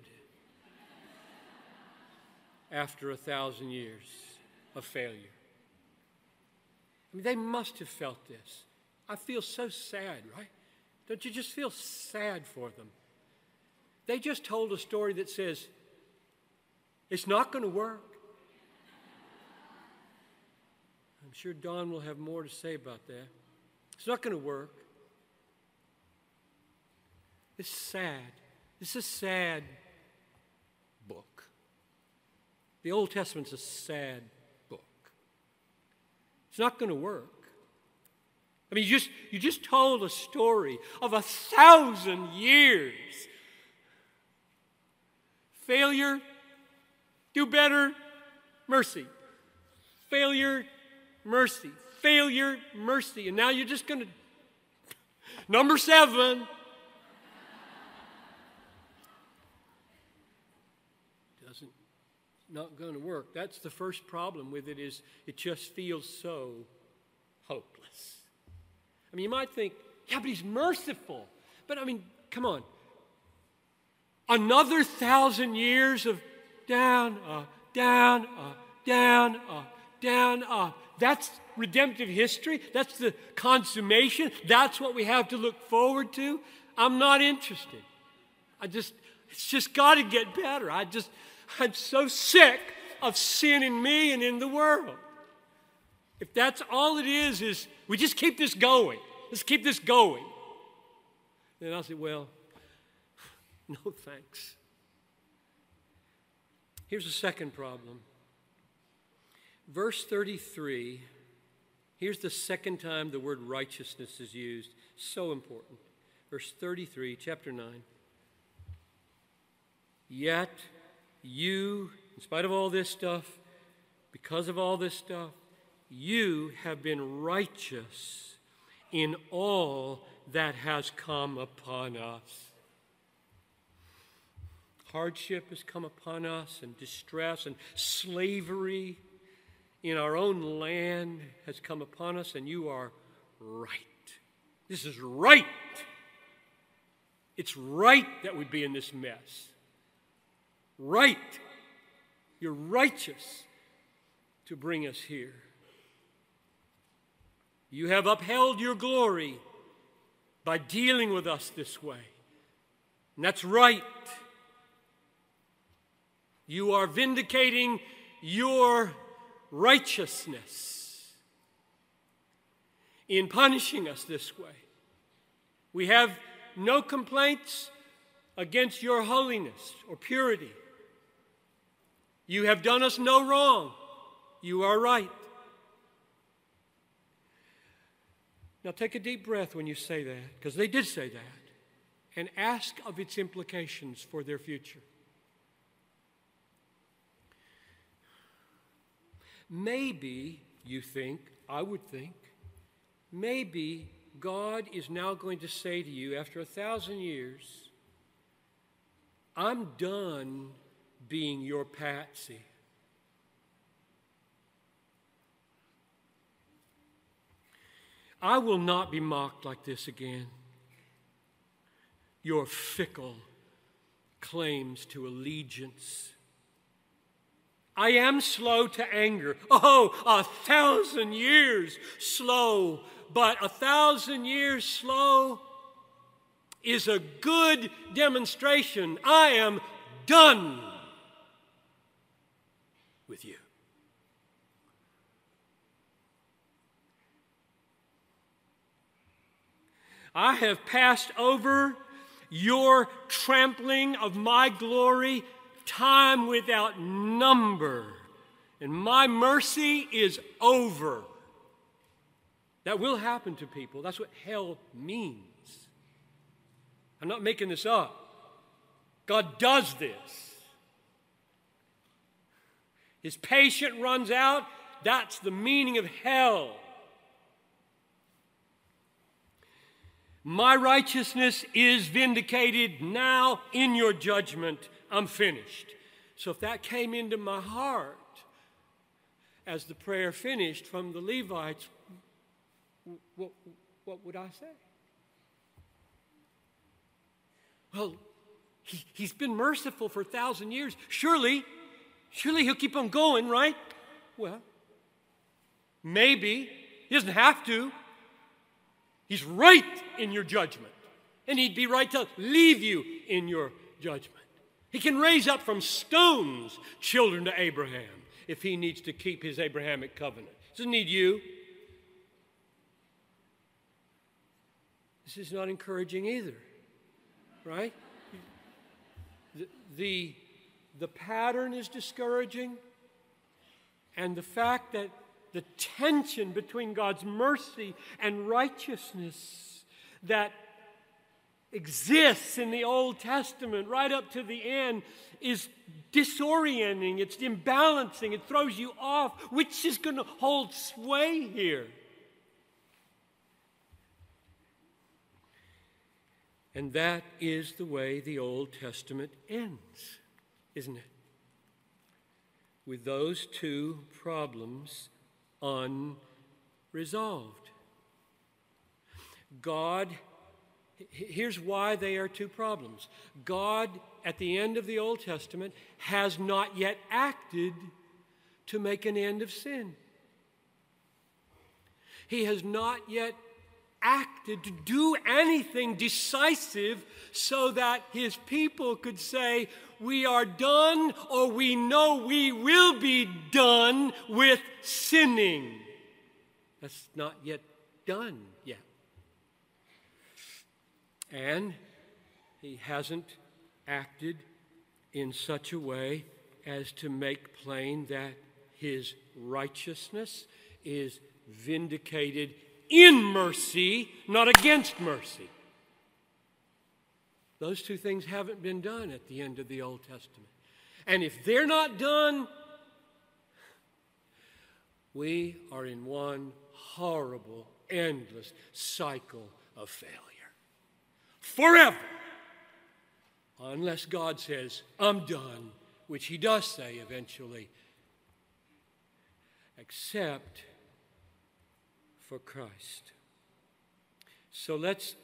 [SPEAKER 2] after a thousand years of failure. I mean, they must have felt this. I feel so sad, right? Don't you just feel sad for them? They just told a story that says, it's not going to work. I'm sure Don will have more to say about that. It's not going to work. It's sad. This is a sad book. The Old Testament's a sad book. It's not going to work. I mean, you just, you just told a story of a thousand years. Failure, do better, mercy. Failure, mercy. Failure, mercy. And now you're just going to. Number seven. Doesn't, not going to work. That's the first problem with it is it just feels so hopeless. I mean, you might think, yeah, but he's merciful. But I mean, come on. Another thousand years of down, up, down, up, down, up, down, up. That's redemptive history. That's the consummation. That's what we have to look forward to. I'm not interested. I just, it's just got to get better. I just, I'm so sick of sin in me and in the world. If that's all it is, is we just keep this going. Let's keep this going. Then I'll say, well, no thanks. Here's the second problem. Verse 33, here's the second time the word righteousness is used. So important. Verse 33, chapter 9. Yet you, in spite of all this stuff, because of all this stuff, you have been righteous in all that has come upon us. Hardship has come upon us, and distress and slavery in our own land has come upon us, and you are right. This is right. It's right that we'd be in this mess. Right. You're righteous to bring us here. You have upheld your glory by dealing with us this way. And that's right. You are vindicating your righteousness in punishing us this way. We have no complaints against your holiness or purity. You have done us no wrong. You are right. Now take a deep breath when you say that, because they did say that, and ask of its implications for their future. Maybe you think, I would think, maybe God is now going to say to you after a thousand years, I'm done being your patsy. I will not be mocked like this again. Your fickle claims to allegiance. I am slow to anger. Oh, a thousand years slow, but a thousand years slow is a good demonstration. I am done with you. I have passed over your trampling of my glory time without number, and my mercy is over. That will happen to people. That's what hell means. I'm not making this up. God does this. His patient runs out. That's the meaning of hell. My righteousness is vindicated now in your judgment. I'm finished. So if that came into my heart as the prayer finished from the Levites, what, what would I say? Well, he, he's been merciful for a thousand years. Surely, surely he'll keep on going, right? Well, maybe. He doesn't have to. He's right in your judgment. And he'd be right to leave you in your judgment. He can raise up from stones children to Abraham if he needs to keep his Abrahamic covenant. It's Doesn't need you. This is not encouraging either, right? The, the, the pattern is discouraging, and the fact that the tension between God's mercy and righteousness that exists in the Old Testament right up to the end is disorienting, it's imbalancing, it throws you off. Which is going to hold sway here? And that is the way the Old Testament ends, isn't it? With those two problems unresolved. God, here's why they are two problems. God, at the end of the Old Testament, has not yet acted to make an end of sin. He has not yet acted to do anything decisive so that his people could say, We are done, or we know we will be done with sinning. That's not yet done yet. And he hasn't acted in such a way as to make plain that his righteousness is vindicated in mercy, not against mercy. Those two things haven't been done at the end of the Old Testament. And if they're not done, we are in one horrible, endless cycle of failure. Forever. Unless God says, I'm done, which He does say eventually. Except for Christ. So let's,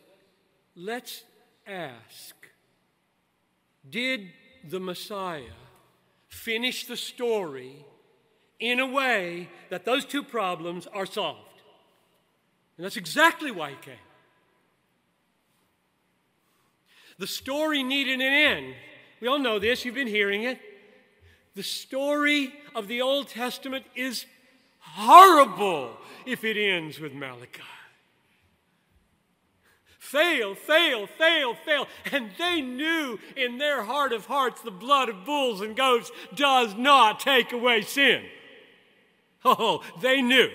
[SPEAKER 2] let's ask Did the Messiah finish the story in a way that those two problems are solved? And that's exactly why he came. The story needed an end. We all know this, you've been hearing it. The story of the Old Testament is horrible if it ends with Malachi. Fail, fail, fail, fail. And they knew in their heart of hearts the blood of bulls and goats does not take away sin. Oh, they knew.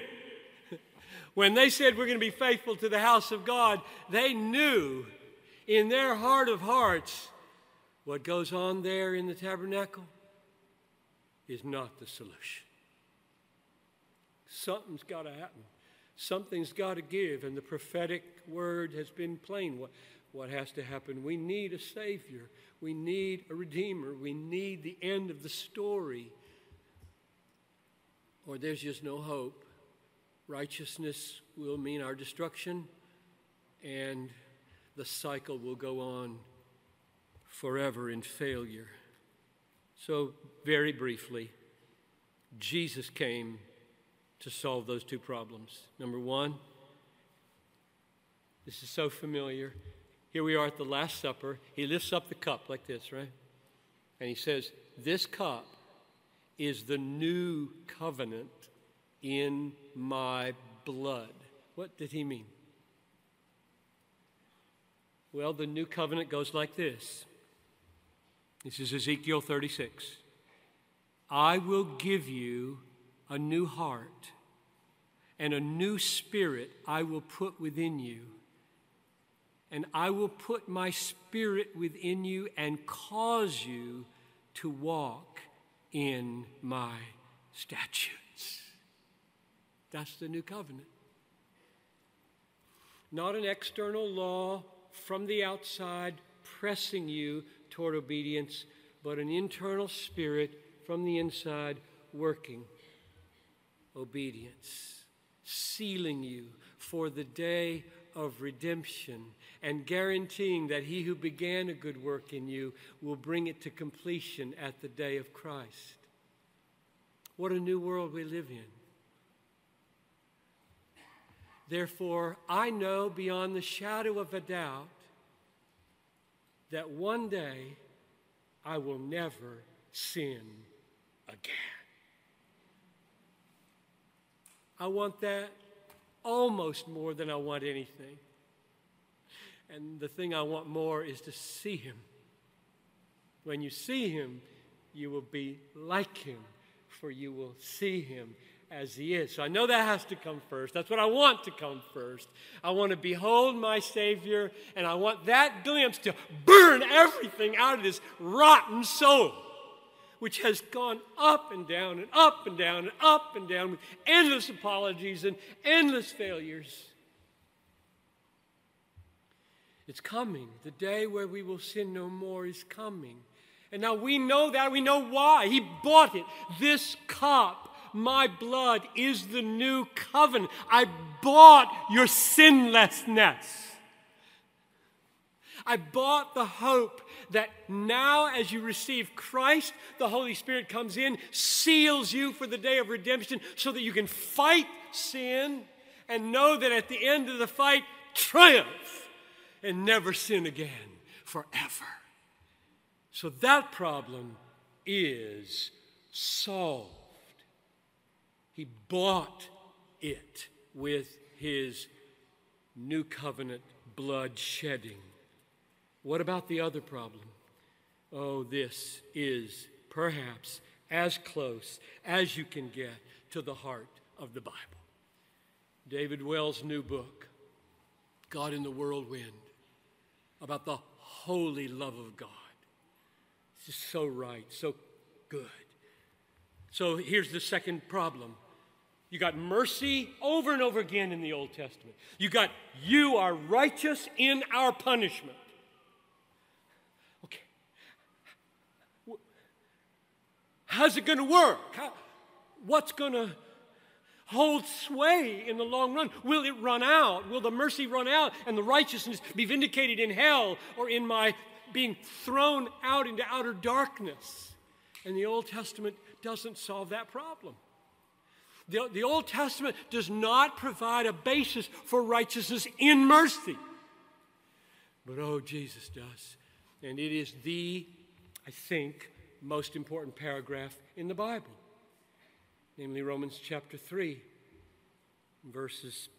[SPEAKER 2] When they said we're going to be faithful to the house of God, they knew in their heart of hearts what goes on there in the tabernacle is not the solution. Something's got to happen. Something's got to give, and the prophetic word has been plain. What, what has to happen? We need a Savior. We need a Redeemer. We need the end of the story, or there's just no hope. Righteousness will mean our destruction, and the cycle will go on forever in failure. So, very briefly, Jesus came to solve those two problems. Number one, this is so familiar. Here we are at the Last Supper. He lifts up the cup like this, right? And he says, This cup is the new covenant in my blood. What did he mean? Well, the new covenant goes like this. This is Ezekiel 36. I will give you a new heart and a new spirit I will put within you. And I will put my spirit within you and cause you to walk in my statutes. That's the new covenant. Not an external law from the outside pressing you toward obedience, but an internal spirit from the inside working obedience, sealing you for the day of redemption and guaranteeing that he who began a good work in you will bring it to completion at the day of Christ. What a new world we live in. Therefore, I know beyond the shadow of a doubt that one day I will never sin again. I want that almost more than I want anything. And the thing I want more is to see him. When you see him, you will be like him, for you will see him as he is. So I know that has to come first. That's what I want to come first. I want to behold my Savior, and I want that glimpse to burn everything out of this rotten soul, which has gone up and down and up and down and up and down with endless apologies and endless failures. It's coming. The day where we will sin no more is coming. And now we know that. We know why. He bought it. This cup, my blood, is the new covenant. I bought your sinlessness. I bought the hope that now, as you receive Christ, the Holy Spirit comes in, seals you for the day of redemption so that you can fight sin and know that at the end of the fight, triumph and never sin again forever. So that problem is solved. He bought it with his new covenant blood shedding. What about the other problem? Oh, this is perhaps as close as you can get to the heart of the Bible. David Wells' new book, God in the Whirlwind about the holy love of God. It's just so right, so good. So here's the second problem. You got mercy over and over again in the Old Testament. You got you are righteous in our punishment. How's it going to work? How, what's going to hold sway in the long run? Will it run out? Will the mercy run out and the righteousness be vindicated in hell or in my being thrown out into outer darkness? And the Old Testament doesn't solve that problem. The, the Old Testament does not provide a basis for righteousness in mercy. But oh, Jesus does. And it is the, I think, most important paragraph in the Bible namely Romans chapter 3, verses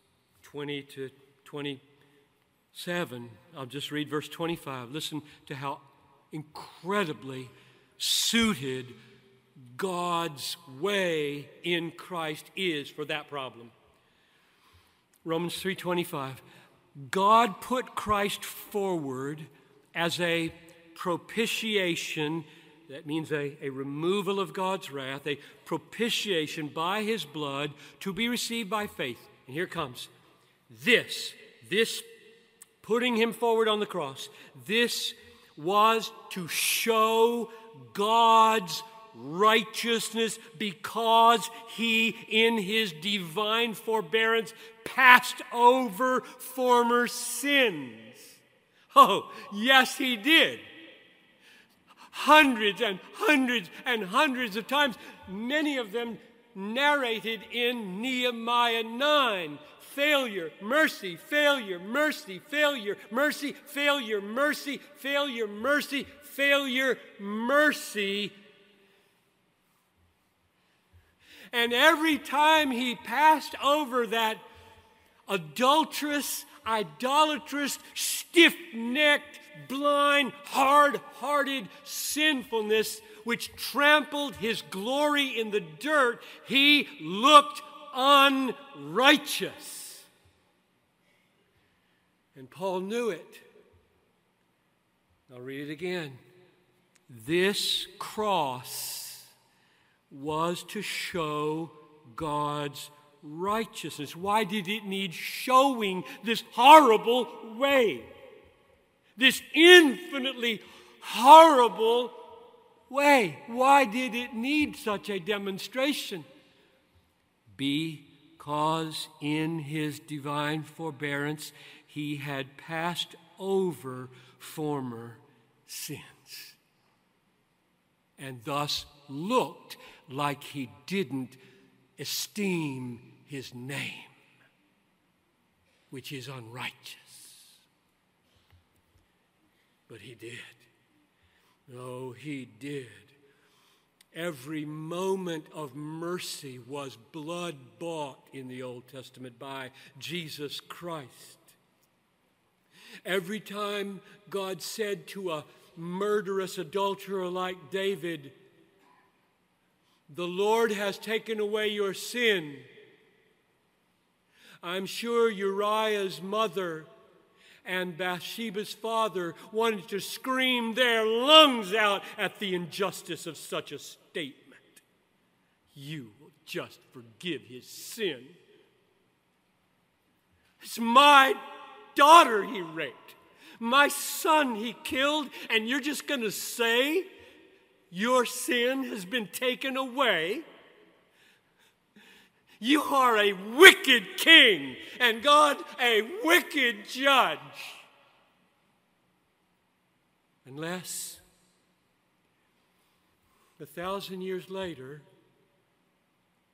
[SPEAKER 2] 20 to 27. I'll just read verse 25. Listen to how incredibly suited God's way in Christ is for that problem. Romans 3:25 God put Christ forward as a propitiation that means a, a removal of God's wrath, a propitiation by his blood to be received by faith. And here comes this, this putting him forward on the cross, this was to show God's righteousness because he, in his divine forbearance, passed over former sins. Oh, yes, he did hundreds and hundreds and hundreds of times, many of them narrated in Nehemiah 9. Failure, mercy, failure, mercy, failure, mercy, failure, mercy, failure, mercy, failure, mercy. And every time he passed over that adulterous, idolatrous, stiff necked, blind, hard hearted sinfulness which trampled his glory in the dirt, he looked unrighteous. And Paul knew it. I'll read it again. This cross was to show God's righteousness. Why did it need showing this horrible way? This infinitely horrible way. Why did it need such a demonstration? Because in his divine forbearance he had passed over former sins and thus looked like he didn't esteem his name, which is unrighteous. But he did. Oh, he did. Every moment of mercy was blood bought in the Old Testament by Jesus Christ. Every time God said to a murderous adulterer like David, The Lord has taken away your sin. I'm sure Uriah's mother and Bathsheba's father wanted to scream their lungs out at the injustice of such a statement. You will just forgive his sin. It's my daughter he raped, my son he killed, and you're just going to say your sin has been taken away? You are a wicked king, and God a wicked judge. Unless a thousand years later,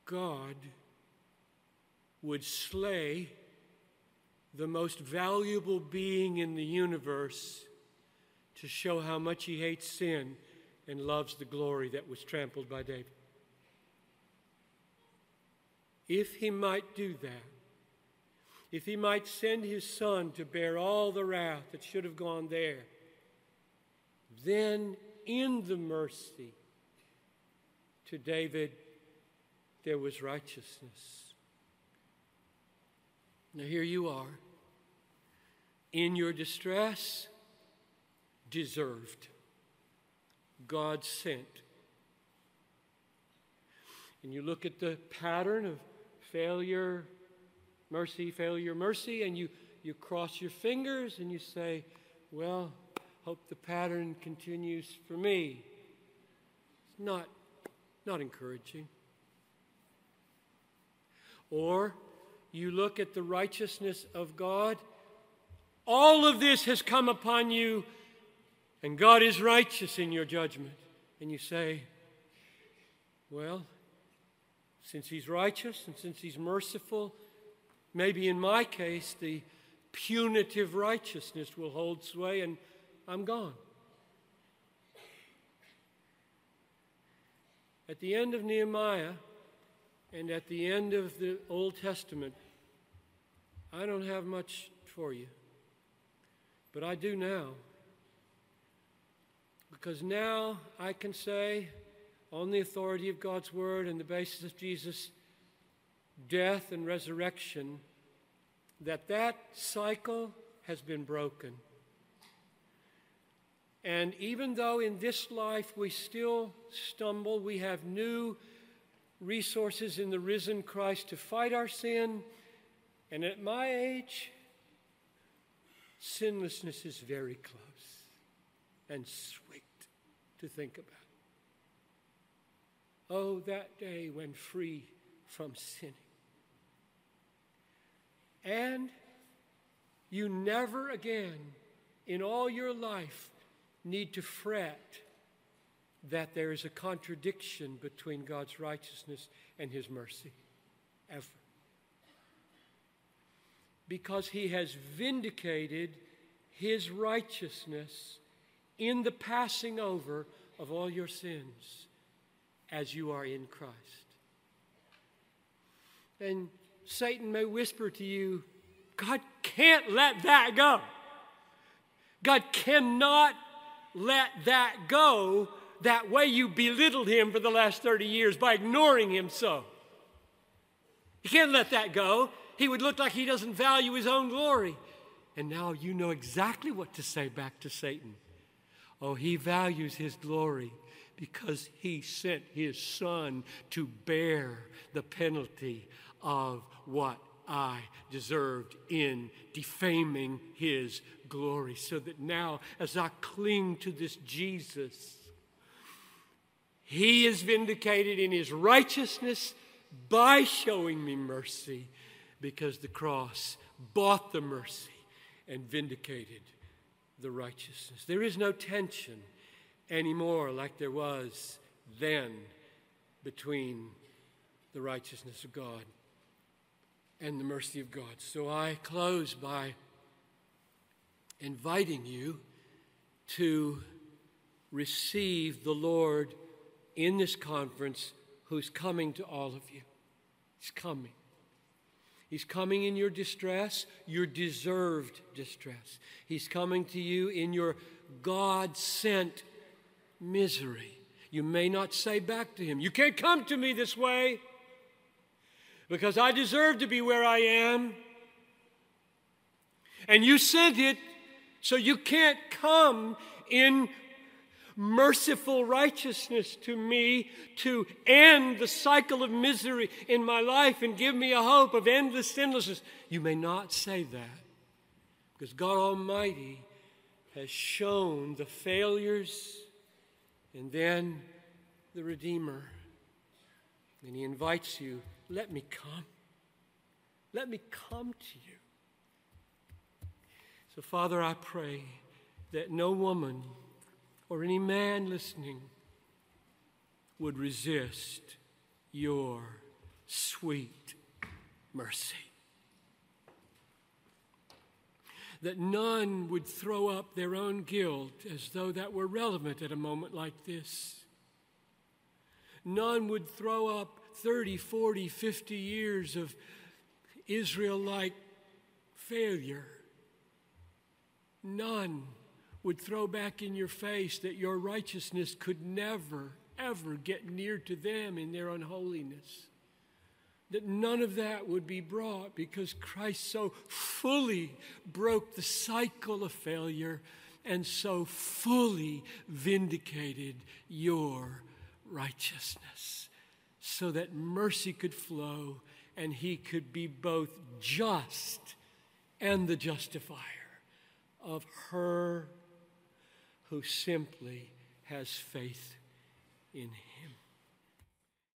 [SPEAKER 2] God would slay the most valuable being in the universe to show how much he hates sin and loves the glory that was trampled by David if he might do that, if he might send his son to bear all the wrath that should have gone there, then in the mercy to David there was righteousness. Now here you are, in your distress, deserved, God sent. And you look at the pattern of failure, mercy, failure, mercy, and you, you cross your fingers and you say, Well, hope the pattern continues for me. It's not, not encouraging. Or you look at the righteousness of God. All of this has come upon you, and God is righteous in your judgment. And you say, Well, since he's righteous and since he's merciful, maybe in my case, the punitive righteousness will hold sway and I'm gone. At the end of Nehemiah and at the end of the Old Testament, I don't have much for you, but I do now. Because now I can say, on the authority of God's word and the basis of Jesus' death and resurrection that that cycle has been broken. And even though in this life we still stumble, we have new resources in the risen Christ to fight our sin. And at my age, sinlessness is very close and sweet to think about. Oh, that day when free from sinning. And you never again in all your life need to fret that there is a contradiction between God's righteousness and His mercy. Ever. Because He has vindicated His righteousness in the passing over of all your sins as you are in Christ. And Satan may whisper to you, God can't let that go. God cannot let that go that way you belittled him for the last 30 years by ignoring him so. He can't let that go. He would look like he doesn't value his own glory. And now you know exactly what to say back to Satan. Oh, he values his glory because he sent his son to bear the penalty of what I deserved in defaming his glory. So that now, as I cling to this Jesus, he is vindicated in his righteousness by showing me mercy because the cross bought the mercy and vindicated the righteousness. There is no tension anymore like there was then between the righteousness of God and the mercy of God. So I close by inviting you to receive the Lord in this conference who's coming to all of you. He's coming. He's coming in your distress, your deserved distress. He's coming to you in your God sent misery. You may not say back to him, You can't come to me this way because I deserve to be where I am. And you sent it, so you can't come in merciful righteousness to me to end the cycle of misery in my life and give me a hope of endless sinlessness. You may not say that because God Almighty has shown the failures and then the Redeemer. And He invites you, let me come. Let me come to you. So, Father, I pray that no woman or any man listening would resist your sweet mercy. That none would throw up their own guilt as though that were relevant at a moment like this. None would throw up 30, 40, 50 years of Israel like failure. None would throw back in your face that your righteousness could never, ever get near to them in their unholiness. That none of that would be brought because Christ so fully broke the cycle of failure and so fully vindicated your righteousness so that mercy could flow and he could be both just and the justifier of her who simply has faith in him.